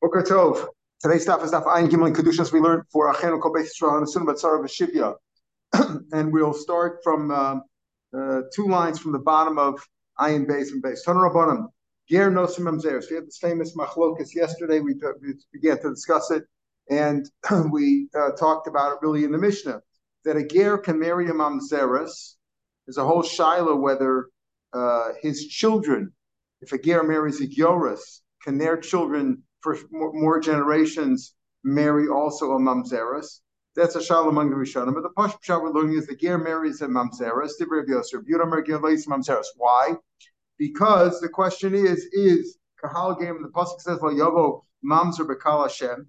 Boker Tov. Today's stuff is stuff Ayin Gimel Kedushas we learned for Achenu Kol Beis Yisrael and Sun Batzar V'Shivya, and we'll start from uh, uh, two lines from the bottom of Ayin Beis and Beis. Toner Rabbanim. Ger Nosim Mamzeres. We had this famous machlokas yesterday. We, we, began to discuss it, and we uh, talked about it really in the Mishnah that a ger can marry a mamzeres. There's a whole shiloh whether uh, his children, if a ger marries a yoris, can their children for more, generations marry also a mamzeres. That's a shal among the Rishonim. But the Pash Pshat we're learning is the ger marries a mamzeres. Why? Because the question is, is kahal game, the Pasuk says, Lo yovo mamzer bekal Hashem,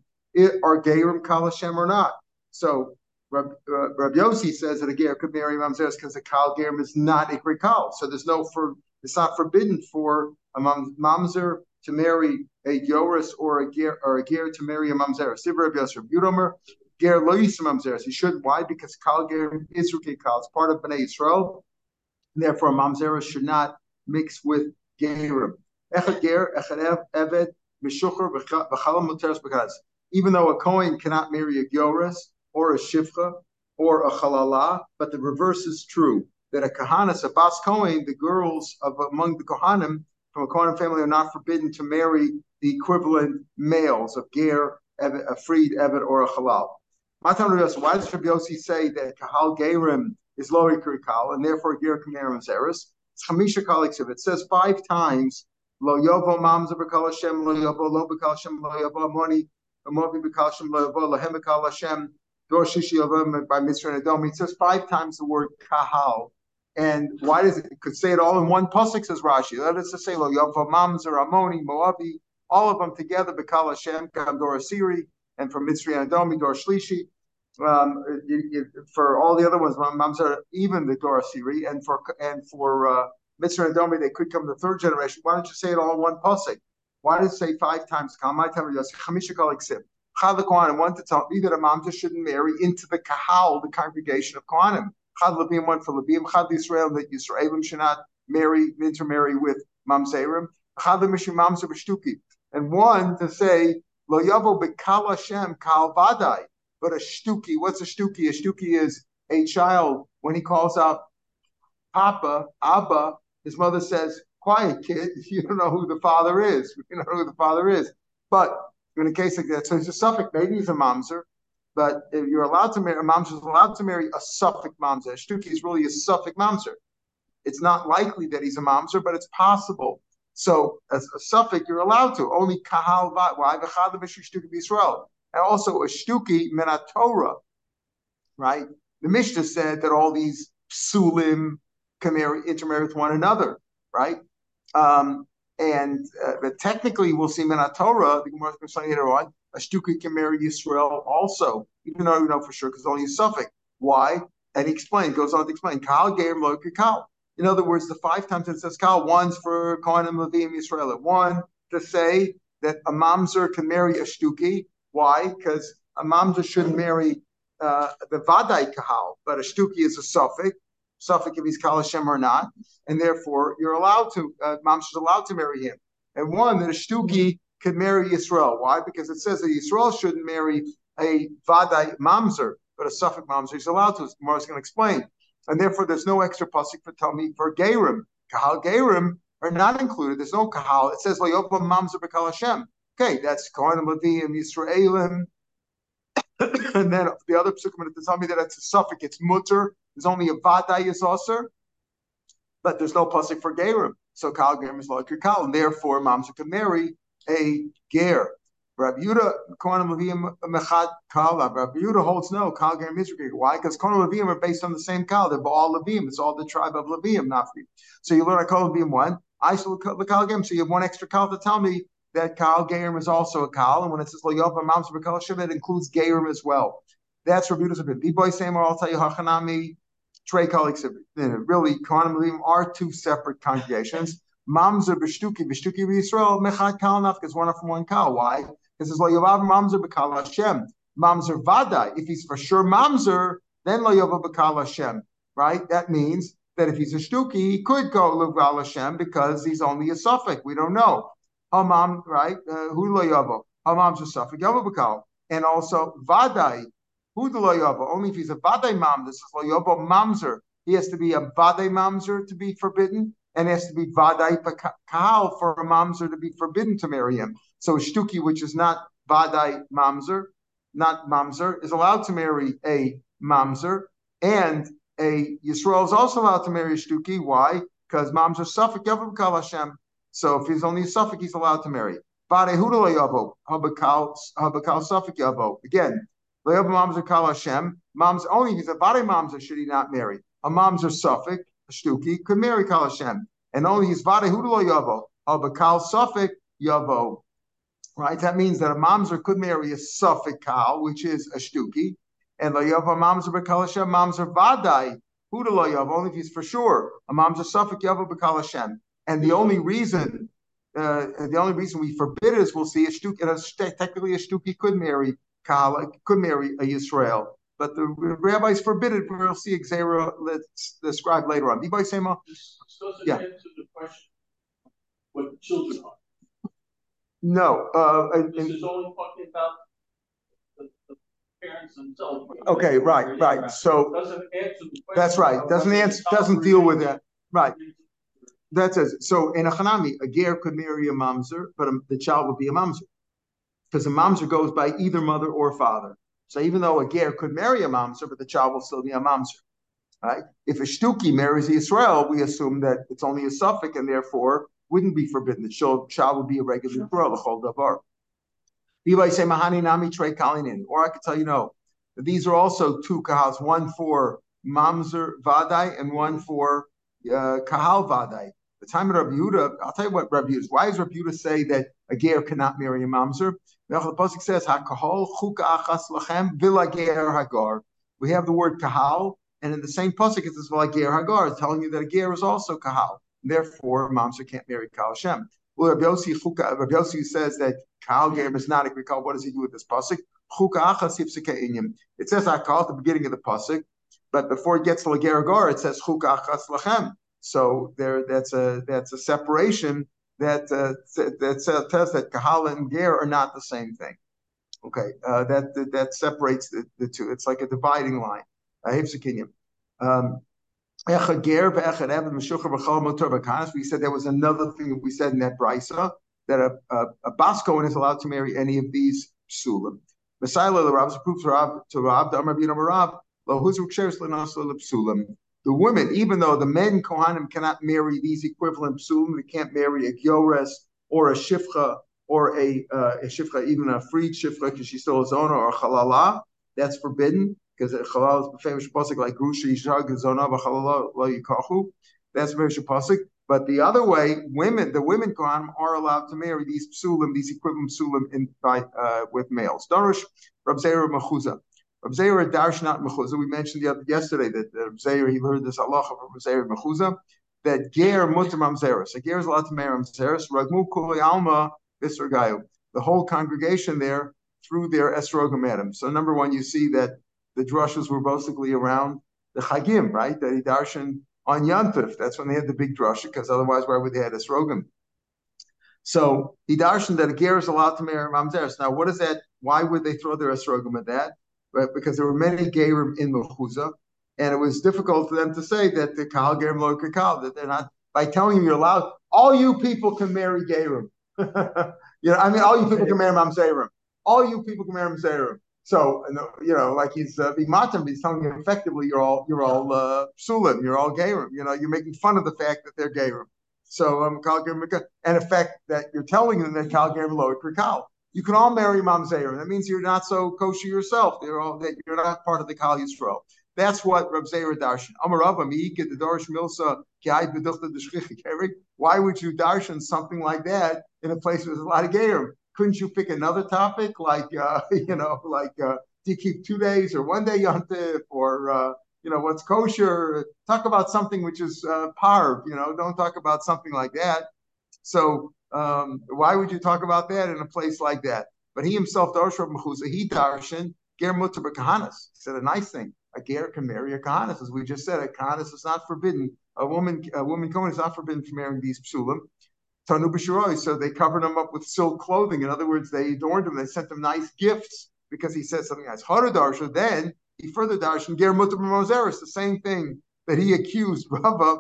are gerim kal Hashem or not? So Rabbi, uh, Rabbi Yossi says that a ger could marry mamzeres because the kal gerim is not ikri kal. So there's no for it's not forbidden for a mamzer to marry a yoris or a ger or a ger to marry a mamzer. Sivra Yosef Yudomer ger lo mamzeres. He should. Why? Because kal ger is kal. It's part of Bnei Yisrael. Therefore, mamzeres should not mix with gerim. Echad ger echad eved v'chalam because even though a kohen cannot marry a yoris or a shifcha or a halala, but the reverse is true. That a kahanas, a bas kohen, the girls of among the kohanim from a Kohen family are not forbidden to marry the equivalent males of ger, a freed, evet, or a halal. Why does Rabbi Yossi say that kahal gerim is lo kal and therefore ger kamerim zeres? It's chamisha kalik It says five times lo yovo mamza b'kal Hashem lo yovo lo b'kal Hashem lo yovo amoni amovi b'kal Hashem lo yovo lohem b'kal Hashem dor shishi yovim by Mitzvah and Edom. It says five times the word kahal and why does it, it could say it all in one pasuk, says Rashi. Let us say, Lo Mamzer, Amoni, Moabi, all of them together, Bekal Hashem, Dor Asiri, and from Mitzri Adomi, Dor Shlishi. Um, for all the other ones, Mamzer, even the Dor Asiri, and for and for uh, Mitzri Adomi, they could come the third generation. Why don't you say it all in one pasuk? Why does it say five times? My time Chamisha Kalik Chad the Kohanim wanted to tell me that a mamzer shouldn't marry into the kahal, the congregation of Kohanim. Chad Labim went for Labim, Chad Israel that Yisraelim should not marry, intermarry with Mamzerim. Chad Mishim Mamzer B'shtuki. And one to say, Lo Yavo B'kal Hashem Kal Vadai. But a shtuki, what's a shtuki? A shtuki is a child when he calls out Papa, Abba, his mother says, Quiet kid, you don't know who the father is. You don't know who the father is. But in a case like that, so he's a suffix, maybe he's a mamzer, but you're allowed to marry, a mamzer is allowed to marry a suffix mamzer. Shtuki is really a suffix mamzer. It's not likely that he's a mamzer, but it's possible. So as a suffix, you're allowed to. Only kahal why shtuki Israel. And also a shtuki minatora, right? The Mishnah said that all these sulim can marry, intermarry with one another, right? Um, and uh, but technically, we'll see minatora. The Gemara say later on a shtuki can marry Yisrael also, even though we know for sure because only a suffix. Why? And he explained, goes on to explain, Kal Lo Kal. In other words, the five times it says Kal, one's for Kohanim Levim Yisrael. One to say that a mamzer can marry a shtuki. Why? Because a mamzer shouldn't marry uh, the vadai kahal, but a shtuki is a suffix. Suffix if he's kal Hashem or not, and therefore you're allowed to uh, is allowed to marry him. And one that a shtuki could marry Yisrael. Why? Because it says that Yisrael shouldn't marry a vadai mamzer, but a suffix mamzer. He's allowed to. Gemara is going to explain, and therefore there's no extra pasuk for me for gerim. Kahal gerim are not included. There's no kahal. It says layopa mamzer bekal Hashem. Okay, that's Kohanim Levim Yisraelim. and then the other psukim to tell me that it's a suffix. It's mutter. There's only a vadai is also, but there's no pasuk for gerim. So kal gerim is like kal, and therefore mamzer can marry a ger. Rabbi Yehuda, Kohen Levim Mechad Kala. Rabbi Yehuda holds no Kal Ger Mizrach. Why? Because Kohen Levim are based on the same Kal. They're all Levim. It's all the tribe of Levim, not free. So you learn a Kal Levim one. I still the Kal Ger. So you have one extra Kal to tell me that Kal Gerim is also a Kal. And when it says Lo Yov Mams B'Kal Shem, it includes Gerim as well. That's Rabbi Yehuda's opinion. B-Boy Samer, I'll tell you Hachanami. Trey colleagues, really, Kohen Levim are two separate congregations. Mamzer b'shtuki b'shtuki b'Yisrael mechad kalnaf because one from one cow. Why? Because it's lo yovav mamzer b'kal Hashem. Mamzer vada. If he's for sure mamzer, then lo yovav b'kal Hashem. Right? That means that if he's a shtuki, he could go l'gal Hashem because he's only a suffix. We don't know. Hamam, right? Uh, who lo yovav? a mamzer suffik yavo bakal, and also vadai hudalo Only if he's a vadai mam, this is lo yavo mamzer. He has to be a vadai mamzer to be forbidden, and has to be vadai kahal for a mamzer to be forbidden to marry him. So shtuki, which is not vadai mamzer, not mamzer, is allowed to marry a mamzer, and a Yisrael is also allowed to marry a shtuki. Why? Because mamzer suffik yavam kal Hashem. So if he's only a suffik, he's allowed to marry. Again, mamzer kal Hashem. Mom's only if he's a vade mamzer should he not marry. A mamzer suffik shtuki could marry Kal Hashem, and only his vade hudalo yavo of a kal suffik yavo. Right, that means that a mamzer could marry a suffik kal, which is a shtuki, and la yavo mamzer bekal Hashem mamzer vadai hudalo yavo. Only if he's for sure a mamzer suffik yavo bekal Hashem. And the only reason, uh, the only reason we forbid it is we'll see a shtuki. Technically, a shtuki could marry kal, could marry a Yisrael but the rabbis forbid it. We'll see Xera described later on. More? yeah. answer the question what children are. No. Uh, this is only talking about the, the parents themselves. Okay, right, right. So that's right. Doesn't answer. Doesn't deal with that. Right. That says so. In a chanami, a ger could marry a mamzer, but a, the child would be a mamzer because a mamzer goes by either mother or father. So even though a ger could marry a mamzer, but the child will still be a mamzer. Right? If a shtuki marries Israel, we assume that it's only a suffix and therefore wouldn't be forbidden. The child, would be a regular Israel, the whole davar. say mahani nami trey kalinin. Or I could tell you no. These are also two kahals, one for mamzer vadai and one for uh, kahal vadai. The time of Rabbi Yehuda, I'll tell you what Rabbi Yehuda. Why does Rabbi Yehuda say that a ger cannot marry a mamzer? The pasuk says hakahol chuka achas lachem vilager hagar. We have the word kahal, and in the same pasuk it says vilager hagar, telling you that a ger is also kahal. Therefore, mamzer can't marry Kal Hashem. Well, Rabbi Yossi, chuka, Rabbi Yossi says that kahal ger is not a recall. What does he do with this pasuk? Chuka achas inyim. It says hakal at the beginning of the pasuk, but before it gets to lager hagar, it says chuka achas lachem. So there, that's a that's a separation that uh, that tells that kahala and ger are not the same thing. Okay, uh, that, that, that separates the, the two. It's like a dividing line. Um, we said there was another thing we said in that brisa that a, a, a Bas Kohen is allowed to marry any of these psulim. Messiah the Rav proves to Rav to Rav the Amar Rav lo huzu ksheres lenasla psulim the women, even though the men Kohanim cannot marry these equivalent psulim, they can't marry a Gyores or a Shifcha or a, uh, a Shifcha, even a freed Shifcha because she's still a Zona or a. That's forbidden because Chalal is famous pasuk like Grusha Yishag Zona v'Chalala lo Yikachu. That's very pasuk. But the other way, women, the women Kohanim are allowed to marry these psulim, these equivalent psulim in, by, uh, with males. Darush Rab Zera Machuza. Rav Zera Mechuzah. We mentioned the other, yesterday that Zera, he heard this Allah from Zera Mechuzah, that Ger Mutter Mamzeres. A Ger is allowed to marry Mamzeres. Ragmu Kuli Alma Visragayu. The whole congregation there through their esrogam him. So number one, you see that the drushes were basically around the Chagim, right? That he darshan on Yantif. That's when they had the big drusha, because otherwise, why would they have esrogam? So he darshan that a ger is allowed to marry mamzeres. Now, what is that? Why would they throw their esrogam at that? Right? Because there were many Gerim in Mechuzah, and it was difficult for them to say that the Kal Gerim Lo Kal, that they're not, by telling you you're allowed, all you people can marry Gerim. you know, I mean, all you people can marry Mamzerim. All you people can marry Mamzerim. So, you know, like he's uh, being he's telling you effectively you're all you're all uh, you're all gerim. You know, you're making fun of the fact that they're gerim. So, um, and the fact that you're telling them that kal gerim lo kal you can all marry mamzer. That means you're not so kosher yourself. You're all that you're not part of the Kal Yisrael. That's what Rab Zera darshan. Why would you darshan something like that in a place with a lot of gerim? Couldn't you pick another topic like uh, you know, like uh, do you keep two days or one day yontif or uh, you know what's kosher? Talk about something which is uh, parv. You know, don't talk about something like that. So um, why would you talk about that in a place like that? But he himself, Darshan Mechuza, he darshan ger mutar kahanas. He said a nice thing. A ger can marry a kahanas, as we just said. A kahanas is not forbidden. A woman, a woman kohen is not forbidden from marrying these psulim. Tanu. So they covered him up with silk clothing. In other words, they adorned him. They sent him nice gifts because he said something nice. Haradarsha. Then he further darshan ger mutar the same thing that he accused Rava,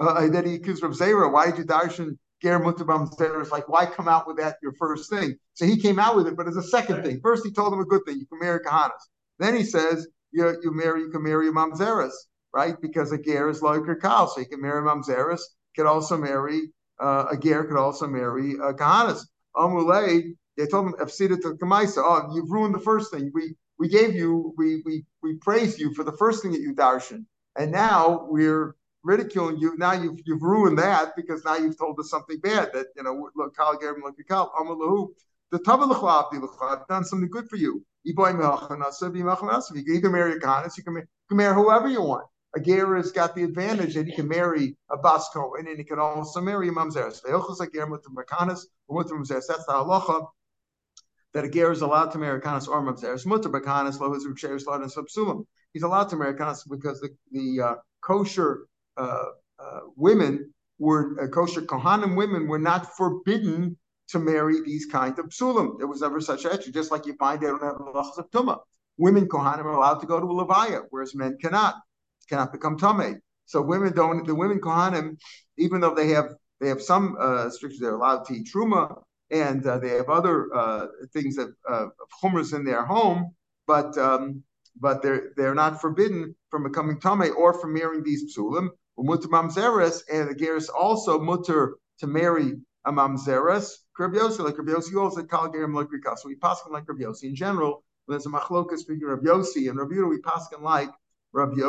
uh, that he accused Rav Zera. Why did you darshan ger mutar b'mozeres? Like, why come out with that your first thing? So he came out with it, but as a second thing. First, he told him a good thing. You can marry kahanas. Then he says you, you marry you can marry mamzeres, right? Because a ger is like a kal, so you can marry mamzeres. Could also marry uh, a ger. Could also marry uh, kahanas. Amulei, they told him Efsida to Kamaisa. Oh, you've ruined the first thing. We we gave you, we we we praised you for the first thing that you darshan, and now we're ridiculing you. Now you've you've ruined that because now you've told us something bad that you know look kal ger look kal amalahu. The tav I've done something good for you. You can either marry a Kahanis, you can, you can marry whoever you want. A ger has got the advantage that he can marry a Basko and then he can also marry a Mamzeres. That's the halacha that a ger is allowed to marry a kanas or mamzeres. Mutter. He's allowed to marry a kanas because the the uh, kosher women were uh, kosher kohanim women were not forbidden to marry these kinds of psulim. There was never such a just like you find they don't have halachas of tumah. Women kohanim are allowed to go to a levaya, whereas men cannot cannot become tamei. So women don't. The women kohanim, even though they have they have some uh, strictures, they're allowed to eat truma and uh, they have other uh, things that uh, in their home, but um, but they're they're not forbidden from becoming tame or from marrying these psulim. Mutter mamzeres, and the ger is also mutter to marry a mamzeres. Rabbi like Rabbi Yossi, also kal gerim like Rika. So we pass like Rabbi In general, when there's a machlokas Rabbi Yossi and Rabbi we pass like Rabbi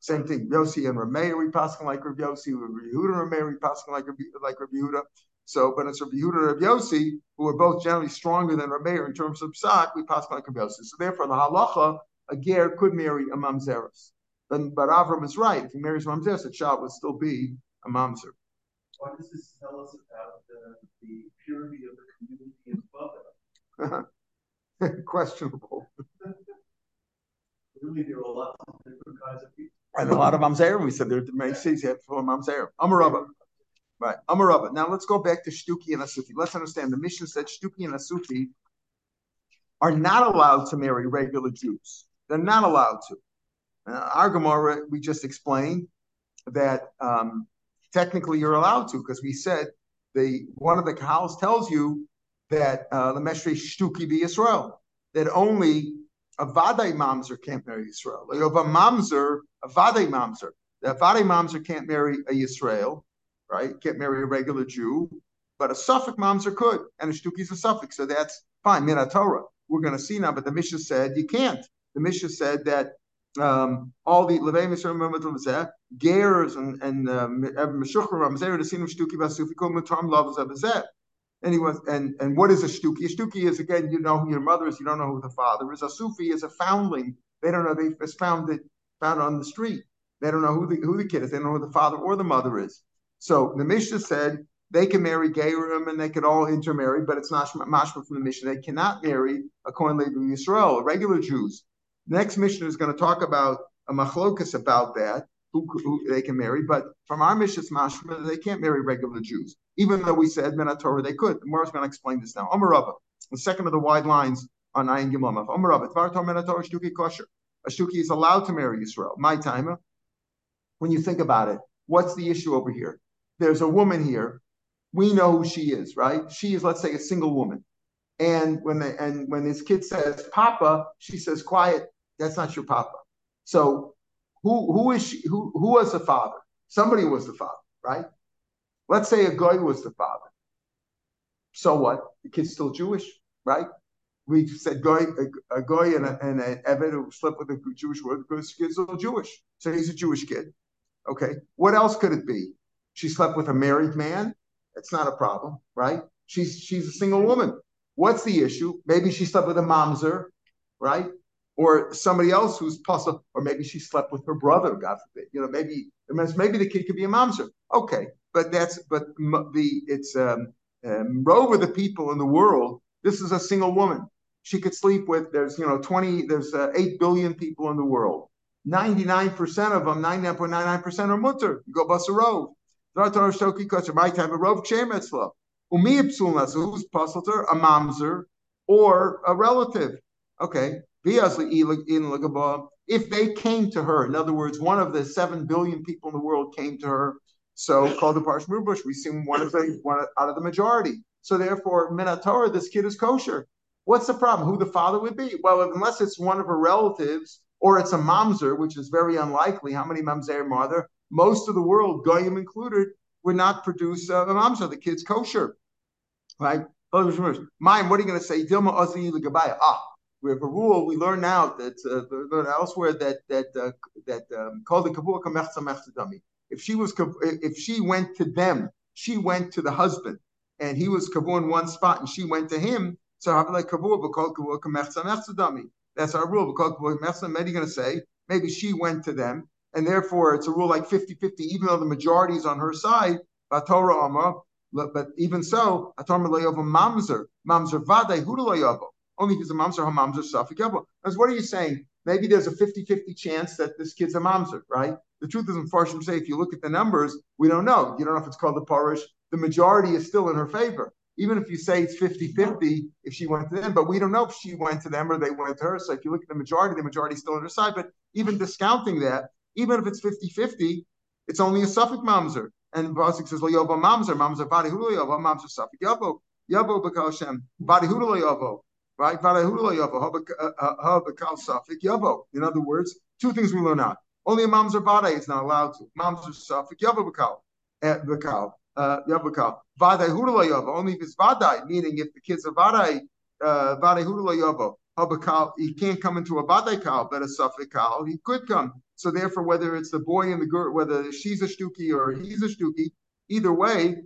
Same thing, Yossi and Rameir, we pass like Rabbi Yossi. And Rameir, we pass like Rabbi, like Rabbi. So, but it's Rabbi and Rabbi who are both generally stronger than Rabbi in terms of psak, we pass like Rabbi. So therefore, the halacha, a ger could marry a mamzeres. But, but Avram is right. If he marries a mamzeres, the child would still be a mamzer. What does this tell us about the, the purity of the community in Bava? Uh-huh. Questionable. really, there are lots of different kinds of people. And a lot of mamzerim. We said there are many cities have for mamzerim. Amarabah. Right. Amarabba. Now let's go back to Shtuki and Asufi. Let's understand the mission said Shtuki and Asufi are not allowed to marry regular Jews. They're not allowed to. Uh, our Gemara, we just explained that um, technically you're allowed to because we said the one of the Kahals tells you that uh, the Meshre Shtuki be Israel, that only a Vadai Mamzer can't marry Israel. Like of a Mamzer, a Vadai Mamzer. The Vadai Mamzer can't marry a Israel right? Can't marry a regular Jew, but a suffik mamzer could, and a Shtuki is a suffik, so that's fine. Mina Torah. We're going to see now, but the Mishnah said you can't. The Mishnah said that um, all the Levei Mishra Gers and and Meshuchra Ramzer the Sinum Shtuki Basufi Kol Mutam Lavas Abazet. And he was, and and what is a shtuki? A shtuki is again, you know who your mother is, you don't know who the father is. A sufi is a foundling. They don't know they just found it found on the street. They don't know who the who the kid is. They don't know who the father or the mother is. So the Mishnah said they can marry Gerim and they could all intermarry, but it's not mashma from the Mishnah. They cannot marry a Kohen Levi Yisrael, regular Jews. Next Mishnah is going to talk about a machlokas about that, who, who, they can marry, but from our Mishnah's mashma, they can't marry regular Jews, even though we said Torah they could. The going to explain this now. Amarava, the second of the wide lines on Ayin Gimlamav. Amarava, Tvartor Menator Shtuki Kosher. A Shtuki is allowed to marry Yisrael. My timer. When you think about it, what's the issue over here? there's a woman here. We know who she is, right? She is, let's say, a single woman. And when the, and when this kid says Papa, she says, "Quiet, that's not your Papa." So who who is she? Who who was the father? Somebody was the father, right? Let's say a guy was the father. So what? The kid's still Jewish, right? We said guy a, a guy and, a, and an Evan who slept with a Jewish woman because the kid's still Jewish. So he's a Jewish kid. Okay. What else could it be? She slept with a married man. It's not a problem, right? She's she's a single woman. What's the issue? Maybe she slept with a mamzer, right? Or somebody else who's possible, or maybe she slept with her brother, God forbid. You know, maybe maybe the kid could be a mamzer. Okay, but that's but the it's um, um over the people in the world. This is a single woman. She could sleep with. There's you know twenty. There's uh, eight billion people in the world. Ninety nine percent of them, ninety nine point nine nine percent are mutter. You go bust a road. My time a rov chemetzla. Umi who's puzzled a mamzer or a relative. Okay. If they came to her, in other words, one of the seven billion people in the world came to her, so called the Parsh Bush, we assume one of the one out of the majority. So therefore, Minatora, this kid is kosher. What's the problem? Who the father would be? Well, unless it's one of her relatives or it's a mamzer, which is very unlikely. How many mamzer are there? Most of the world, goyim included, would not produce uh, a mamzer. The kid's kosher, right? Mine, what are you going to say? Dilma Ah, we have a rule. We learn now that uh, learn elsewhere that that uh, that um, called the kavua kamechza If she was if she went to them, she went to the husband, and he was kavu in one spot, and she went to him. So have like kavua, but called kavua kamechza That's our rule. Because kavua you're going to say maybe she went to them, and therefore it's a rule like 50-50, even though the majority is on her side. Torah but even so, Atar Mamzer, Mamzer Vade Hudalayavo only he's a mamzer, hamamzer, safik yabo. Because what are you saying? Maybe there's a 50-50 chance that this kid's a mamzer, right? The truth is, in Farshim say, if you look at the numbers, we don't know. You don't know if it's called the parish. The majority is still in her favor. Even if you say it's 50-50 if she went to them, but we don't know if she went to them or they went to her. So if you look at the majority, the majority is still on her side. But even discounting that, even if it's 50-50, it's only a suffix mamzer. And Basik says, Yobo mamzer, mamzer, badi hulo yobo, mamzer, suffix yobo, yobo bakal shem, badi hulo yobo right? Uh, uh, In other words, two things we learn out. Only a mamzer vade is not allowed to. Mamzer safik yavo bakal, bakal, yavakal. Vade hudala yavo. Only if it's vadai, meaning if the kids are vadai, uh, vade hudala yavo. Habakal, he can't come into a vadai kal, but a safik kal, he could come. So therefore, whether it's the boy and the girl, whether she's a shtuki or he's a shtuki, either way,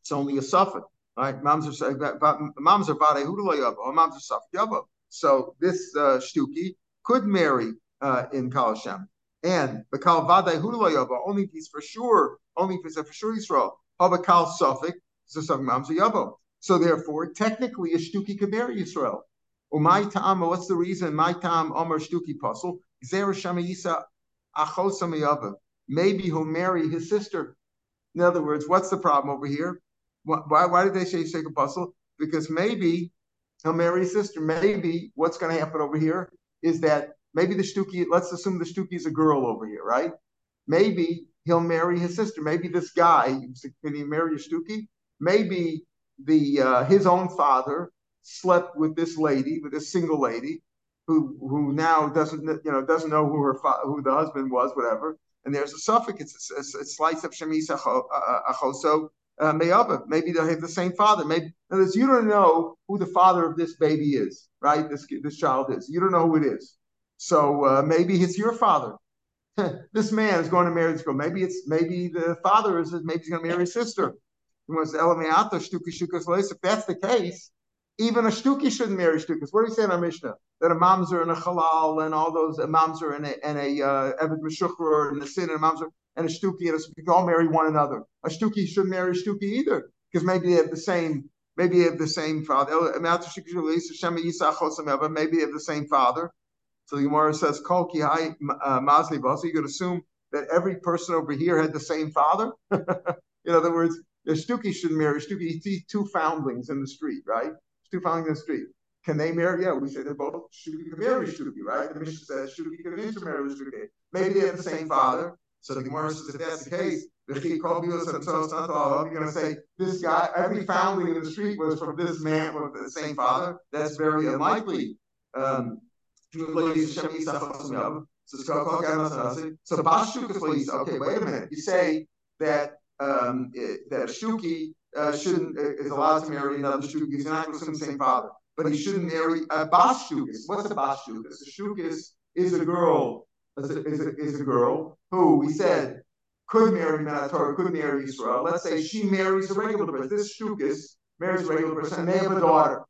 it's only a suffix. Right? Moms are moms are vade hudalayava or moms are safyava. So this uh, shtuki could marry uh, in Kalashem. And the kal vade hudalayava only if he's for sure, only if a for sure Yisrael. Habakal suffik so some moms are yavo. So therefore, technically, a shtuki could marry Yisrael. Or my tam, what's the reason? My tam, Omer shtuki puzzle. Maybe he'll marry his sister. In other words, what's the problem over here? Why, why did they say shake apostle? Because maybe he'll marry his sister. Maybe what's going to happen over here is that maybe the Shtuki, let's assume the Shtuki is a girl over here, right? Maybe he'll marry his sister. Maybe this guy, can he marry a Shtuki? Maybe the uh, his own father slept with this lady, with this single lady, who who now doesn't you know doesn't know who her who the husband was, whatever. And there's a suffix. It's a, a, a slice of shemisa achoso uh, Maybe they have the same father. Maybe in words, you don't know who the father of this baby is, right? This this child is. You don't know who it is. So uh, maybe it's your father. this man is going to marry this girl. Maybe it's maybe the father is maybe he's going to marry his sister. If that's the case, even a shtuki shouldn't marry shtukas. What do you say in our Mishnah? That a mamzer and a halal and all those a mamzer and a and a uh, and a sin and a and a Shtuki and a Shtuki all marry one another. A Shtuki shouldn't marry a Shtuki either because maybe they have the same maybe they have the same father. Maybe they have the same father. So the Gemara says, "Kol ki hai uh, mazli So you could assume that every person over here had the same father. in other words, the Shtuki shouldn't marry see two foundlings in the street, right? Two foundlings in the street. Can they marry? Yeah, we say they're both Shtuki can marry Shtuki, right? The Mishnah says Shtuki can intermarry with Shtuki. Maybe they have the same father. So the Gemara says if that's the case, the you're going to say this guy, every foundling in the street was from this man with the same father. That's very unlikely. Um, so okay, wait a minute. You say that um, that Shuki uh, shouldn't uh, is allowed to marry another Shuki. He's not from the same father, but he shouldn't marry a Bas Shukis. What's a Bas Shukis? A Shukis is a girl is a, is a, is a girl who we said could marry Manator, could marry Israel. Let's say she marries a regular person. This Shtukis marries a regular person, and they have a daughter.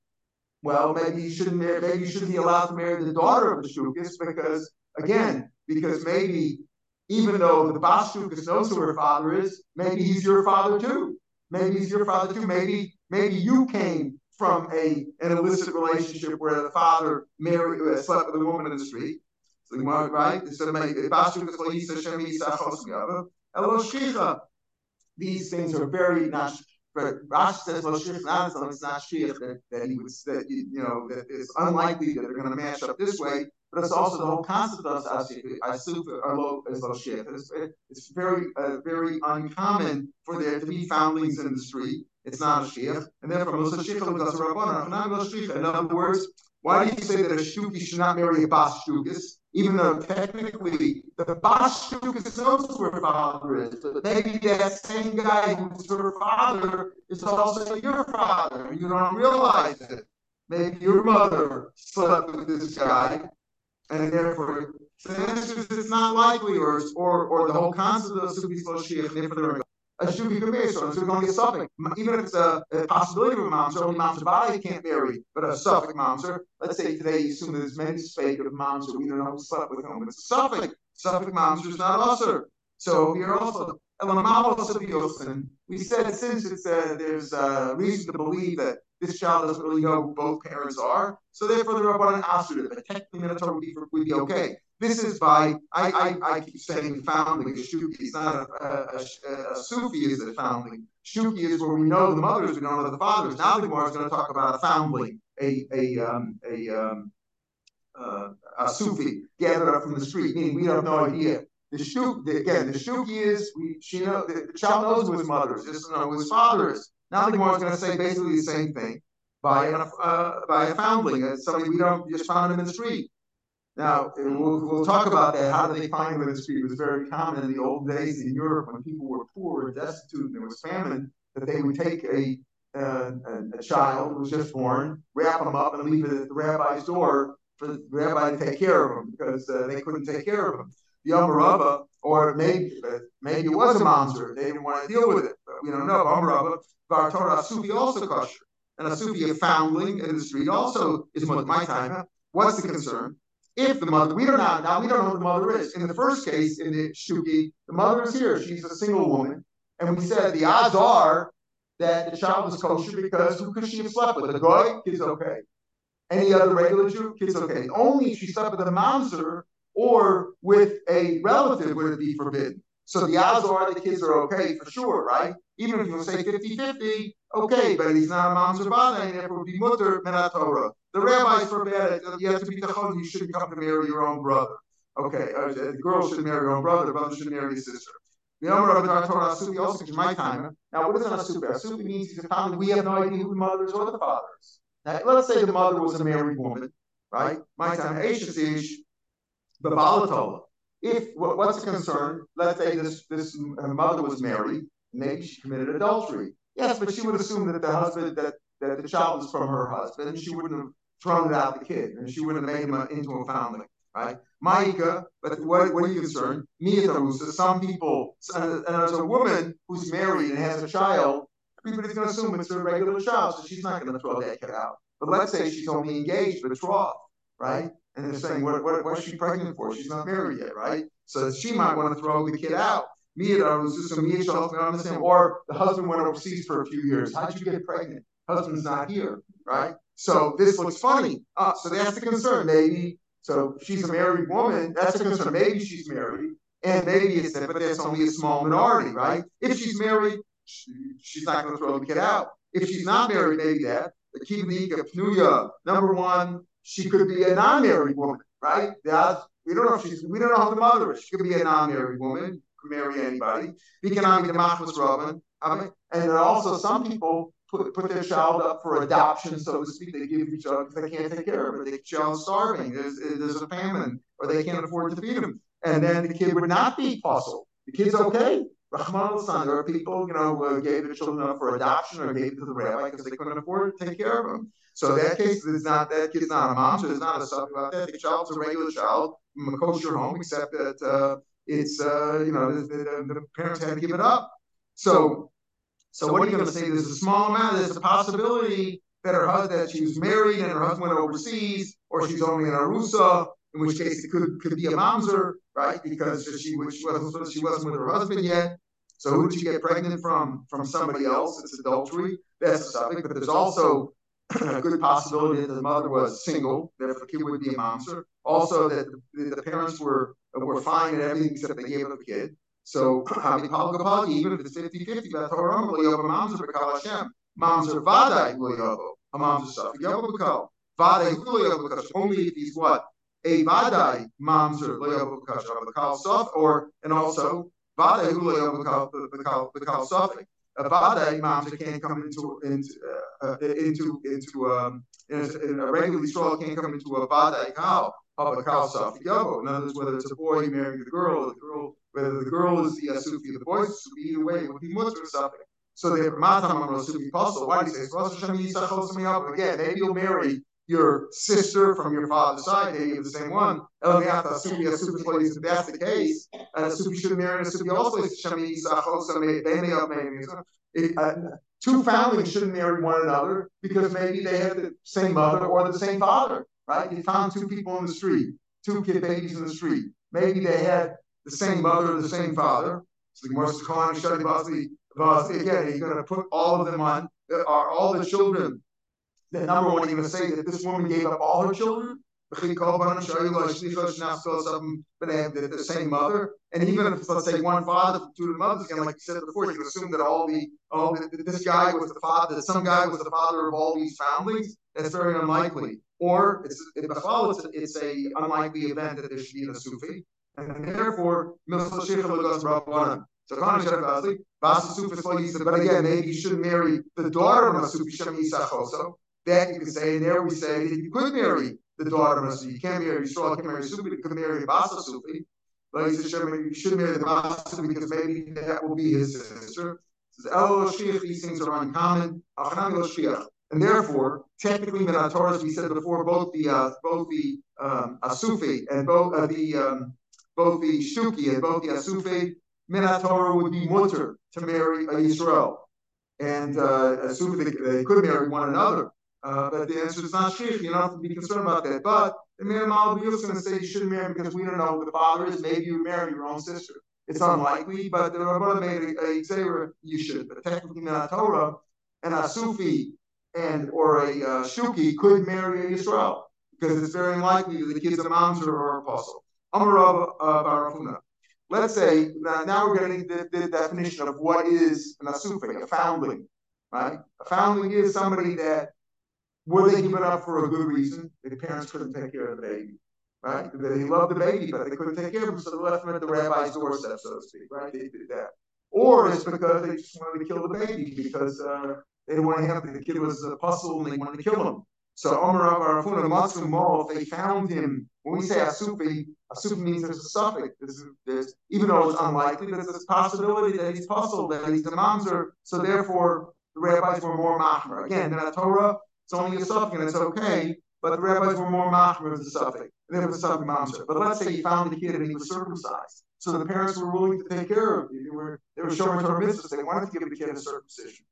Well, maybe you shouldn't maybe you shouldn't be allowed to marry the daughter of the Shtukis because, again, because maybe even though the Bas Shtukis knows who her father is, maybe he's your father too. Maybe he's your father too. Maybe maybe you came from a an illicit relationship where the father married uh, slept with a woman in the street, the Gemara, right? Is these things are very not. But Rashi says, "Well, it's not it's not shir that, that he was that you know that it's unlikely that they're going to match up this way." But it's also the whole concept of asuf is lo It's, it's very uh, very uncommon for there to be foundlings in the street. It's not a shir, and therefore, in other words, why do you say that a shtuki should not marry a bas shtukis? Even though technically the bas shtukis knows who her father is, but maybe that same guy who's her father is also your father. You don't realize it. Maybe your mother slept with this guy, and therefore so is it's not likely, or or, or the whole concept of subi shliach a shuki so it's going to be a suffix. Even if it's a, a possibility of a momser, only momser body can't marry, but a suffix momser. Let's say today you assume there's many spake of momser, we don't know who slept with whom, it's a suffix. Suffix momser is not usher. So here also, we said since it's uh, there's uh, reason to believe that this child doesn't really know who both parents are, so therefore the Rabbanan asur but technically Minatora would be, would be okay. This is by, I, I, I keep saying foundling, a shuki. It's not a, a, a, a Sufi is a foundling. Shuki is where we know the mothers, we don't know the fathers. Now the Gemara is going to talk about a foundling, a, a, um, a, um, uh, a Sufi gathered up from the street, meaning we have no idea. The shuk, the, again, the shuki is we, she know the, the child knows who his mother is, just know who his father is. Now the Gemara is going to say basically the same thing by a uh, by a foundling, somebody we don't just found him in the street. Now, we'll, we'll talk about that. How do they find the street? It was very common in the old days in Europe when people were poor and destitute and there was famine, that they would take a, uh, a, a child who was just born, wrap him up, and leave it at the rabbi's door for the rabbi to take care of him because uh, they couldn't take care of him. The Amarabba, or maybe maybe it was a monster, they didn't want to deal with it, but we don't know. Amarabba, Bar Sufi also kosher. And a Sufi, a foundling in the street, also is my time. What's the concern? If the mother, we don't know, now we don't know who the mother is. In the first case, in the Shuki, the mother is here. She's a single woman. And we said the odds are that the child is kosher because who could she have slept with? A goy, kid's okay. Any other regular Jew, kid's okay. Only if she slept with a mamzer or with a relative would it be forbidden. So the odds are the kids are okay for sure, right? Even if you say 50-50, okay, but he's not a mamzer and therefore be mutter Torah. The rabbis forbade it. You have to be tachon. You shouldn't come to marry your own brother. Okay, uh, the girl should marry her own brother. The brother should marry his sister. The number of the Torah Asubi also my time. Now, what is an Asubi? Asubi means he's a family. We have no idea who the mother is or the father is. Now, let's say the mother was a married woman, right? My time, Aishasish, the Balatola. If what's the concern? Let's say this this mother was married, maybe she committed adultery. Yes, but she would assume that the husband that that the child was from her husband. and She wouldn't have thrown it out the kid, and she wouldn't have made him a, into a foundling, right? Maika, but what, what are you concerned? Miyatarusa, some people, and, and as a woman who's married and has a child, everybody's going to assume it's a regular child, so she's not going to throw that kid out. But let's say she's only engaged, betrothed, right? And they're saying, what, what, what's she pregnant for? She's not married yet, right? So she might want to throw the kid out. Me, Mia don't understand. Or the husband went overseas for a few years. How'd you get pregnant? Husband's not here, right? So this looks funny. Uh, so that's the concern. Maybe so she's a married woman. That's the concern. Maybe she's married, and maybe it's that, but that's only a small minority, right? If she's married, she, she's not going to throw the kid out. If she's not married, maybe that. The Kivanika Pnuya, number one, she could be a non-married woman, right? That's, we don't know if she's we don't know who the mother is. She could be a non-married woman, could marry anybody. And then also some people put, put their child up for adoption, so to speak. They give each other because they can't take care of it. The child's starving. There's, there's a famine, or they can't afford to feed them. And then the kid would not be puzzled. The kid's okay. Rahman there are people, you know, uh, gave their children up for adoption or gave to the rabbi because they couldn't afford to take care of them. So that case is not that kid's not a mom, so there's not a something about that. The child's a regular child from a kosher home, except that uh, it's uh, you know the, the, the, parents had to give it up. So so what are you going to say? There's a small amount. There's a possibility that her husband, that she was married and her husband went overseas, or she's only in arusa, in which case it could could be a mamzer, right? Because she, she wasn't she wasn't with her husband yet. So who did she get pregnant from? From somebody else? It's adultery. That's subject. But there's also a good possibility that the mother was single, that if the kid would be a mamzer. Also that the, the parents were were fine and everything except they gave up the kid. So even if it's 50-50, that's Hashem. A Bekal. Only if he's what? A Vadai or, and also, Vadai Loyavo Bekal Bekal Safik. A Vadai Mamzer can't come into, into, uh, into, into, um, in a, a regular Yisrael can't come into a Vadai Kal of a Kal Safik Yavo. In other words, whether it's a boy marrying a girl, the girl whether the girl is the Asufi or the boy is Asufi, either way, would be mutter or something. So the Matam on Asufi Apostle, why do you say, again, maybe you'll marry your sister from your father's side, maybe the same one. That's the case. And Asufi should marry an Asufi also. Uh, two families shouldn't marry one another because maybe they have the same mother or the same father, right? You found two people in the street, two kid babies in the street. Maybe they had the same mother, or the same father. So the Gemara Khan Shadi Basli, again, you're going to put all of them on, are all the children. The number one, you're say that this woman gave up all her children. The same mother, and even if let's say one father two mothers, again, like you said before, you assume that all the all the, this guy was the father, that some guy was the father of all these families. That's very unlikely. Or it's it's a, it's a unlikely event that there should be a Sufi and therefore So but again, maybe you shouldn't marry the daughter of Masufi Shem Yisachoso. That you can say, and there we say that you could marry the daughter of Masufi. You can't marry Yisrael, can't marry a Sufi, you can marry a Basa Sufi. But he says, you should marry the Basa Sufi because maybe that will be his sister. These things are uncommon. And therefore, technically, in our Torah, we said before, both the uh, both the um, Asufi and both uh, the um, both the Shtuki and both the Asufi, Minatora would be mutter to marry a Yisrael. And uh, Asufi, they, they could marry one another. Uh, but the answer is not shich. You don't have to be concerned about that. But the man Malabi is going to say you shouldn't marry because we don't know who the father is. Maybe you marry your own sister. It's unlikely, but the Rabbana made a, a you should. But technically, in Torah, And a Sufi and or a uh, Shuki could marry a Yisrael because it's very unlikely that the kid's a mamzer or apostle. Amarav uh, Barafuna. Let's say now, now we're getting the, the, definition of what is an asufe, a foundling, right? A foundling is somebody that were they given up for a good reason? The parents couldn't take care of the baby, right? They loved the baby, but they couldn't take care of him, so they left him at the rabbi's doorstep, so to speak, right? They did that. Or it's because they just wanted to kill the baby because uh, they didn't want to have the kid was a puzzle and they wanted to kill him. So Omar Barafuna Matsu Mo, if they found him, when we say Asufi, Asufi means there's a suffix. There's, there's, even though it's unlikely, there's a possibility that he's puzzled, that he's a mamzer, so therefore the rabbis were more machmer. Again, in the Torah, it's only a suffix and it's okay, but the rabbis were more machmer as a suffix. And there was suffix mamzer. But let's say he found the kid and he was circumcised. So the parents were willing to take care of him. They were, they were showing Torah mitzvahs. They wanted to give the kid a circumcision.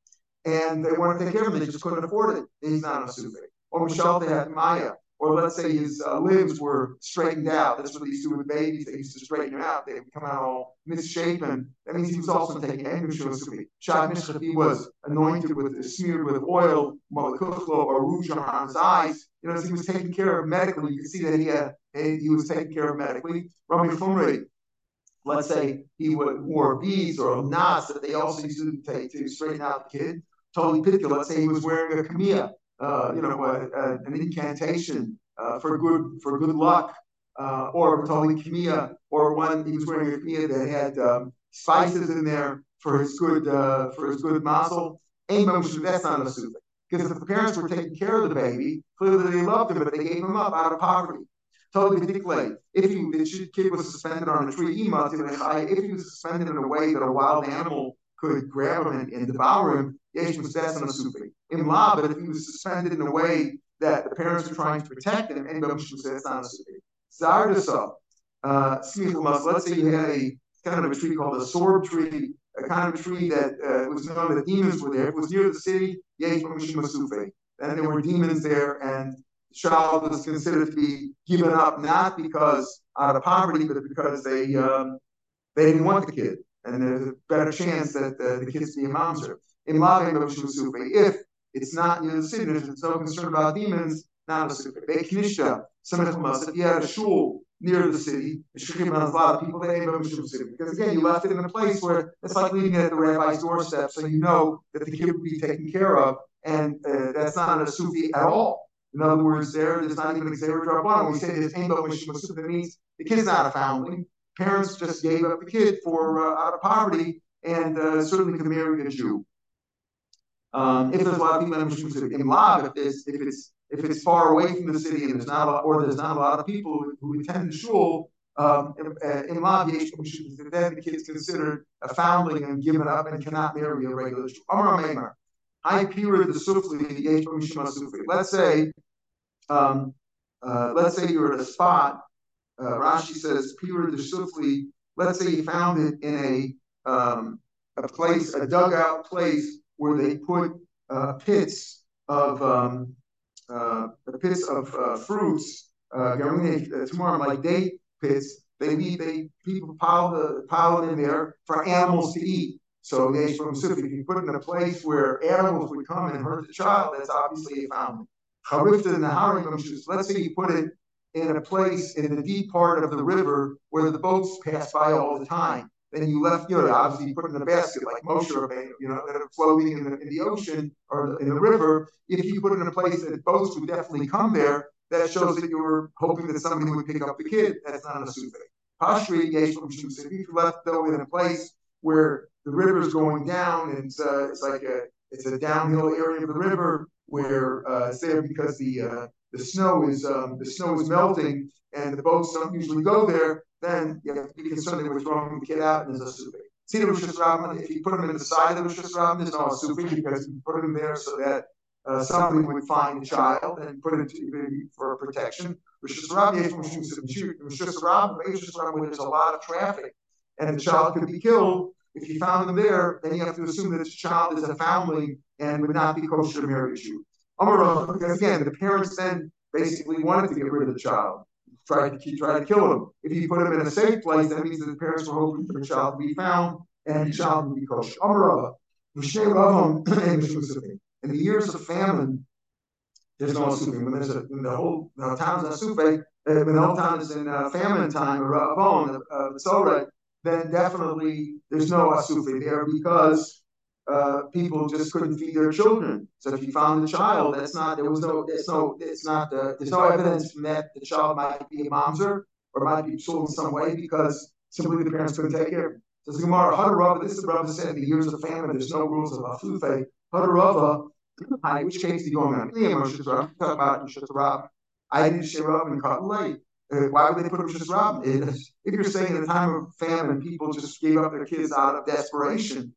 And they wanted to take care of him. They just couldn't afford it. He's not a sufi or Michelle had Maya, or let's say his uh, limbs were straightened out. That's what they used to do with babies. They used to straighten them out. They would come out all misshapen. That means he was also taking Engushusui. Shad Mishchat, he was anointed with, smeared with oil, malakuchlo, or rouge on his eyes. You know, he was taken care of medically. You can see that he had, he was taken care of medically. Rami Fumri, let's say he would, wore beads or knots that they also used to take to straighten out the kid. Totally pitiful. Let's say he was wearing a kamea uh, you know, uh, an incantation uh, for good for good luck, uh, or Tali Kmiya, or one he was wearing a Kmiya that had um, spices in there for his good uh, for his good mazel. That's not a sufi. Because if the parents were taking care of the baby, clearly they loved him, but they gave him up out of poverty. Totally particularly, if he, the kid was suspended on a tree, if he was suspended in a way that a wild animal could grab him and, and devour him, Yesh was best on a sufi. In law, but if he was suspended in a way that the parents were trying to protect him, and was that's not a sufi. Zardasa, uh, let's say you had a kind of a tree called a sword tree, a kind of a tree that uh, was known that demons were there. It was near the city, Yesh Sufi. And there were demons there, and the child was considered to be given up not because out of poverty, but because they um, they didn't want the kid, and there's a better chance that uh, the kid's be a monster Sufi. If it's not near the city, there's no concern about demons, not a Sufi. Beknishta, if you had a shul near the city. There's a lot of people that ain't Mishum City. Because again, you left it in a place where it's like leaving it at the rabbi's doorstep, so you know that the kid will be taken care of. And uh, that's not a Sufi at all. In other words, there, there's not even a Xavier When we say there's Ain't Mishum Sufi, means the kid's not a foundling. Parents just gave up the kid for uh, out of poverty and uh, certainly could marry a Jew. Um, if there's a lot of people in Mishum in Lav, if, it's if it's far away from the city and there's not a lot, or there's not a lot of people who attend the shul, um, in Lav then the kid's considered a foundling and given up and cannot marry a regular shul. Amar Meimar. I period the sufli yesh sufli. Let's say, um, uh, let's say you're at a spot. Uh, Rashi says period the sufli. Let's say you found it in a um, a place, a dugout place where they put uh, pits of um, uh, pits of uh, fruits, uh, uh tomorrow like date pits. They need they people pile the pile it in there for animals to eat. So they from if you put it in a place where animals would come and hurt the child, that's obviously a fountain. Let's say you put it in a place in the deep part of the river where the boats pass by all the time then you left, you know, obviously you put in a basket like Moshe Rabbeinu, you know, that are floating in the, in the ocean or in the river. If you put it in a place that boats would definitely come there, that shows that you were hoping that somebody would pick up the kid. That's not a suve. Pashri yesh If you left though in a place where the river is going down and it's, uh, it's like a it's a downhill area of the river where uh, there because the uh, the snow is um, the snow is melting and the boats don't usually go there then you have to be concerned that we're throwing the kid out and there's a sufi. See the Rosh Hashanah, if you put him in the side of the Rosh Hashanah, there's no sufi because you put him there so that uh, somebody would find the child and put it to, for protection. Rosh Hashanah, Rosh Hashanah, when there's a lot of traffic and the child could be killed, if you found them there, then you have to assume that the child is a family and would not be kosher to marry you. Because again, the parents then basically wanted to get rid of the child tried to keep, tried to kill him. If you put him in a safe place, that means that the parents were hoping for the child to be found and the child would be kosher. Amarava, in the years of famine, there's no sufi. When there's a, when the whole the town's uh, when the whole town is in uh, famine time or uh, uh, then definitely there's no asufi there because uh, people just couldn't feed their children. So if you found the child, that's not there was no there's no it's not uh, there's no evidence that the child might be a mamzer or might be sold in some way because simply the parents couldn't take care. Says Gemara, Hadarava, this is brother said in the years of famine, there's no rules of afufe. Hadarava, in which case do you go on? Talk about Rab. I didn't share up and cut late. Uh, why would they put Rab? If you're saying in a time of famine, people just gave up their kids out of desperation,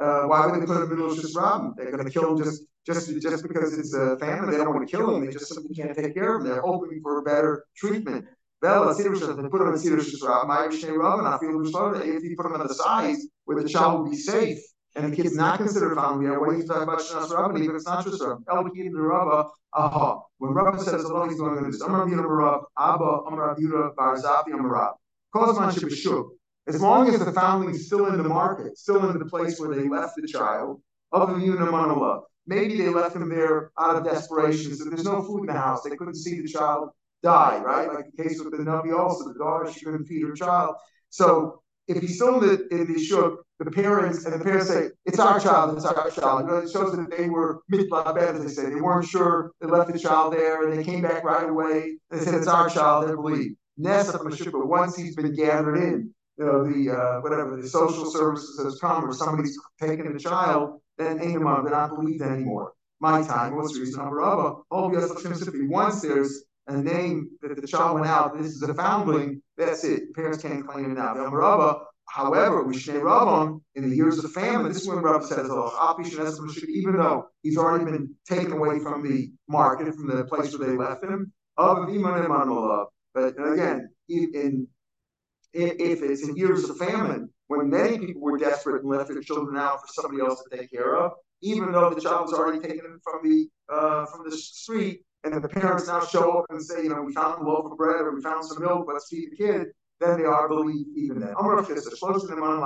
uh, why would they put him in just Robin? They're going to kill him just just just because it's a family. They don't want to kill him. They just simply can't take care of him. They're hoping for better treatment. Bella, they put him in Cedar Shishra. My Robin, I feel if you put him on the sides where the child will be safe and the kid's not considered family, yeah, when you talk about Shnas Rabban, even if it's not just Rabban, Elkin the Rabba, aha. When Rabba says, Allah, he's going to do this. Amar Bina Rab, Abba, Amar Abira, Barzafi, Amar Rab. Kozman Shibashuk. As long as the is still in the market, still in the place where they left the child, of the Yunamanala, maybe they left him there out of desperation. So there's no food in the house. They couldn't see the child die, right? Like the case with the Navi also, the daughter, she couldn't feed her child. So if he's still in the, in the shuk, the parents and the parents say, it's our child, it's our child. You know, it shows that they were mitla as they say. They weren't sure. They left the child there and they came back right away. They said, it's our child. They believe. Nessa from the shuk, but once he's been gathered in, you know, the uh, whatever the social services has come or somebody's taken the child, then Ainamah, they're not believed anymore. My time, the reason? Once there's a name that the child went out, this is a foundling, that's it. Parents can't claim it now. However, we should Rabban in the years of famine. This is when Rabbi says, oh, even though he's already been taken away from the market, from the place where they left him. But again, in if it's in years of famine, when many people were desperate and left their children out for somebody else to take care of, even though the child was already taken from the uh, from the street, and the parents now show up and say, you know, we found a loaf of bread or we found some milk, let's feed the kid, then they are believed even then.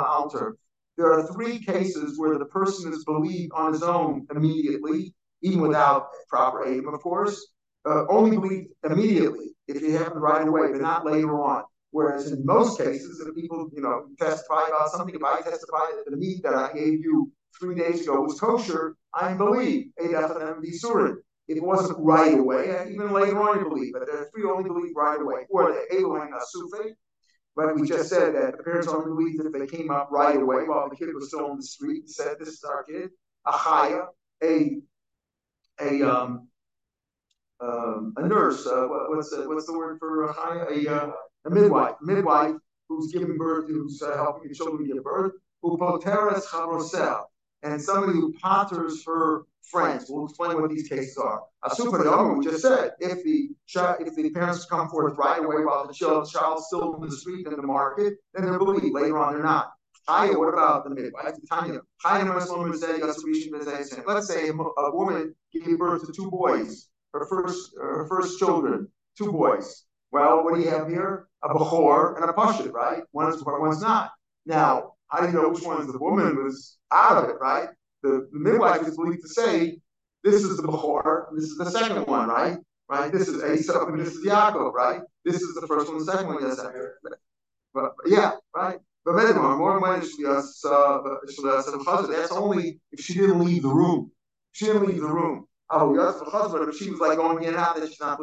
altar. There are three cases where the person is believed on his own immediately, even without proper aid, of course. uh, only believed immediately if it happened right away, but not later on. Whereas in most cases, if people, you know, testify about something, if I testify that the meat that I gave you three days ago was kosher, I believe Eidach Bisurin. If it wasn't right away, even later on you believe, but the three only believe right away. Or the Elohim Asufe, but we just said that the parents only believed if they came up right away while the kid was still in the street and said, This is our kid. A a a um, um, a nurse, uh, what, what's the, what's the word for a? A, uh, a midwife, midwife who's giving birth, who's uh, helping the children give birth, who poteres charosel, and somebody who potters her friends. We'll explain what these cases are. A super we just said, if the if the parents come forth right away while the child, child's still in the street in the market, then they're believed. Later on, they're not. Chaya, what about the midwife? Tanya, Let's say a, a woman gave birth to two boys, her first her first children, two boys. Well, what do you have here? A Bechor and a Pashut, right? One's one's not. Now, how do you know which one the woman was out of it, right? The, the midwife is believed to say, this is the Bechor, this is the second one, right? Right? This is Esau and this is Yaakov, right? This is the first one, the second one, yes. But, but yeah, right? But more when uh, that's only if she didn't leave the room. She didn't leave the room. Oh, yes, if she was like going in and out, then she's not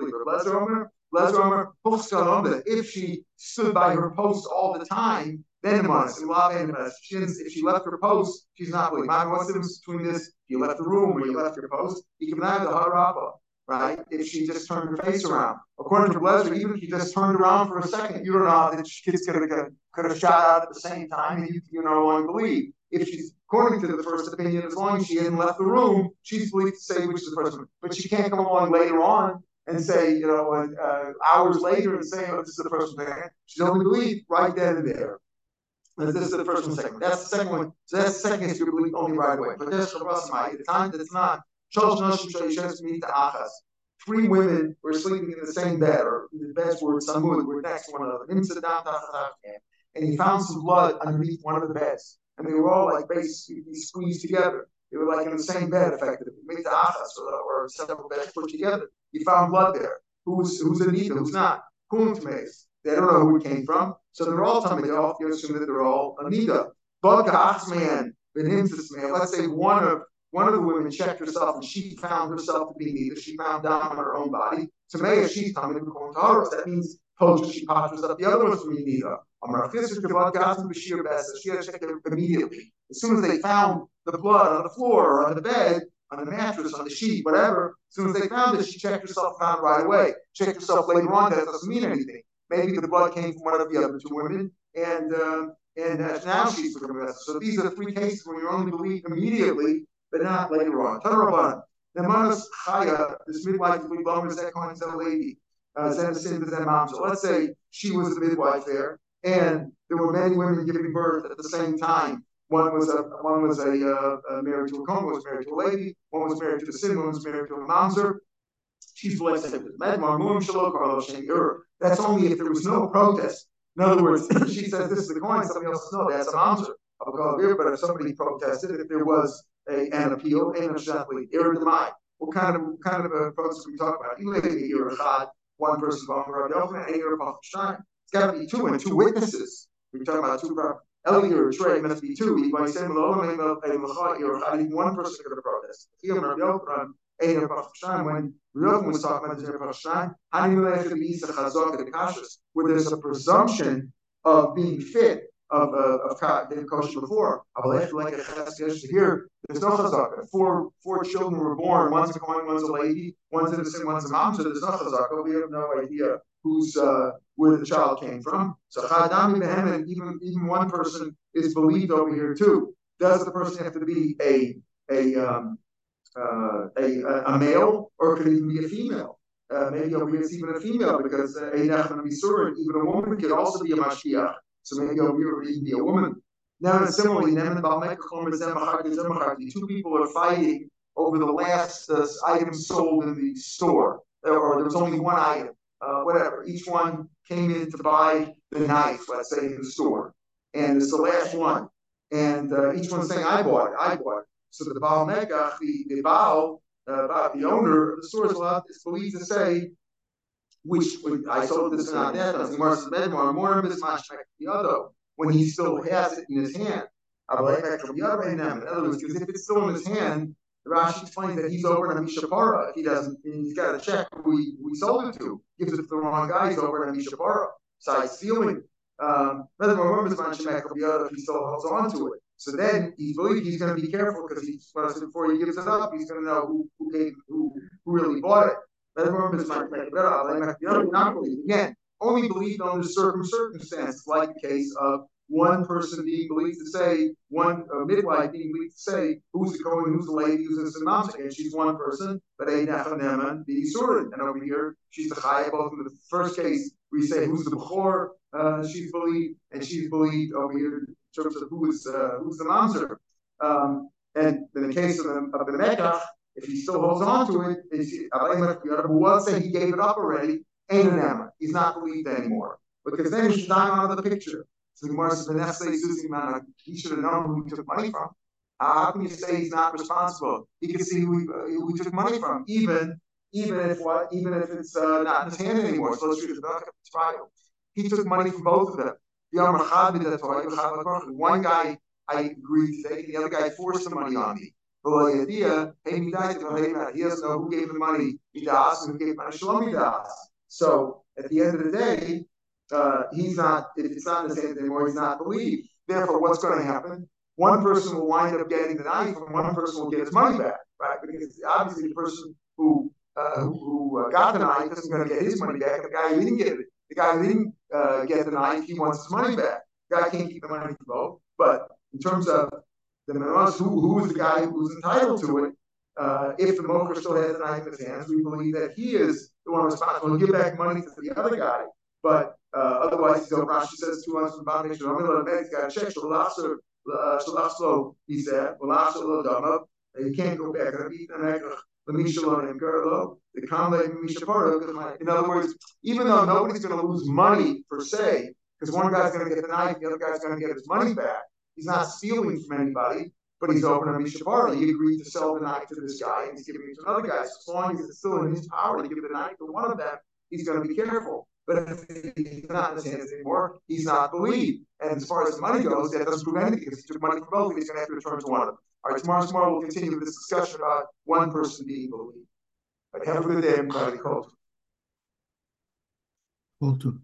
believing. If she stood by her post all the time, then the She if she left her post, she's not believing. What's the difference between this? You left the room or you left your post, you can have the harapa, right? If she just turned her face around. According to Blezer, even if you just turned around for a second, you don't know that kids could have, shot out at the same time and you, you no longer believe. If she's, according to the first opinion, as long as she hadn't left the room, she's believed to say which is the first one. But she can't come along later on and say, you know, uh, hours later and say, oh, this is the first one. She's only believed right then and there. And this is the first one, second. That's the second one. So that's the second case you only right away. But there's the time that's not. Three women were sleeping in the same bed, or the beds were samud, were next to one another. And he found some blood underneath one of the beds. And they were all like basically squeezed together. They were like in the same bed, effectively. Made the achas, or, or several beds put together. He found blood there. Who's who's Anita? Who's not? Kuntumes. They don't know who it came from. So they're all me, they all you assume that they're all Anita. But man, man. Let's say one of one of the women checked herself and she found herself to be Anita. She found down on her own body. Maya, she's to her. That means post she popped herself. The other one's from Anita. She had checked it immediately. As soon as they found the blood on the floor or on the bed, on the mattress, on the sheet, whatever, as soon as they found it, she checked herself, found right away. Checked herself later on, that doesn't mean anything. Maybe the blood came from one of the other two women, and uh, and uh, now she's the vessel. So these are three cases where you only believe immediately, but not later on. Tanaraban. The manas chaya, this midwife we believe that kind of lady, uh, so let's say she was the midwife there, and there were many women giving birth at the same time. One was a one was a, uh, married to a Kohen, was married to a lady. One was married to a sin, one was married to a mamzer. Blessed with That's only if there was no protest. In other words, she says this is the coin, somebody else says no, that's a mamzer. But if somebody protested, if there was a, an appeal, what kind of what kind of a protest are we talking about? You lady Irachad, one person, it's got to be two and two witnesses. We're talking about two Eli or Trey must be two. If I say Malone, I need one person to protest. When Reuven was talking about the Kashas, where there's a presumption of being fit of uh, of being kosher before. Like here, there's no chazaka. Four four children were born. One's a coin, one's a lady, one's innocent, one's a mom. So there's no chazaka. We have no idea who's uh, where the child came from. So chadami behemet, even even one person is believed over here too. Does the person have to be a a um, uh, a, a male or could it even be a female? Uh, maybe over here it's even a female because uh, even a woman could also be a mashkiach. So maybe over here would even be a woman. Now, similarly, two people are fighting over the last uh, item sold in the store, or there was only one item uh, whatever. Each one came in to buy the knife, let's say, in the store. And it's the last one. And uh, each one's saying, I bought it, I bought it. So the Baal Megach, the, the Baal, uh, the owner of the store, is believed to say, which when I sold this not that, more the other when he still has it in his hand. In other words, because if it's still in his hand, Rashi explains that he's over to Mishapara. He doesn't, and he's got to check who we, we sold it to. Gives it to the wrong guy, he's over to Mishapara. Besides stealing. Um, if he still holds on to it. So then he believes he's going to be careful because he before he gives it up, he's going to know who who gave who, who really bought it. Again, only believed under certain circumstances, like the case of one person being believed to say, one uh, midwife being believed to say, who's the Kohen, who's the lady, who's the Samamsik, and she's one person, but a Nechaneman being Surin. And over here, she's the Chaya, both in the first case, we say who's the Bechor, uh, she's believed, and she's believed over here in terms of who is uh, who's the Mamzer. Um, and in the case of the, of the Mekach, if he still holds on to it, was say he gave it up already, ain't an He's not believed anymore. Because then he's not out of the picture. So the Gemara says, he should have known who he took money from. How can you say he's not responsible? He can see who he, uh, who he took money from, even even if what, even if it's uh, not in his hand anymore. So let's read the trial. He took money from both of them. One guy I agreed to take, the other guy forced the money on me. He doesn't know who gave the money, Das, and who gave money Shlomi Das. So at the end of the day, uh, he's not, if it's not in his hands anymore, he's not believed. Therefore, what's going to happen? One person will wind up getting the knife, and one person will get his money back, right? Because obviously the person who uh, who, uh, got the knife isn't going to get his money back. The guy who didn't get it, the guy who didn't uh, get the knife, he wants his money back. The guy can't keep the money both. But in terms of the menos, who who is the guy who's entitled to it? Uh, if the mocher still has the knife in his hands, we believe that he is the one responsible to give back money to the other guy. But uh, otherwise, he's Rashi says two months from. I'm going to he's got to check. Shalachso, uh, he said, Shalachso, Dama. You can't go back. In other words, even though nobody's going to lose money per se, because one guy's going to get the knife, the other guy's going to get his money back. He's not stealing from anybody, but he's over to Mishabara. He agreed to sell the knife to this guy, and he's giving it to another guy. So as long as it's still in his power to give the knife to one of them, he's going to be careful. But if he's not in his hands anymore, he's not believed. And as far as the money goes, that doesn't prove anything because he took money from both. He's going to have to return to one of them. All right, tomorrow, tomorrow we'll continue this discussion about one person being believed. Right, have a good day, everybody. Call to.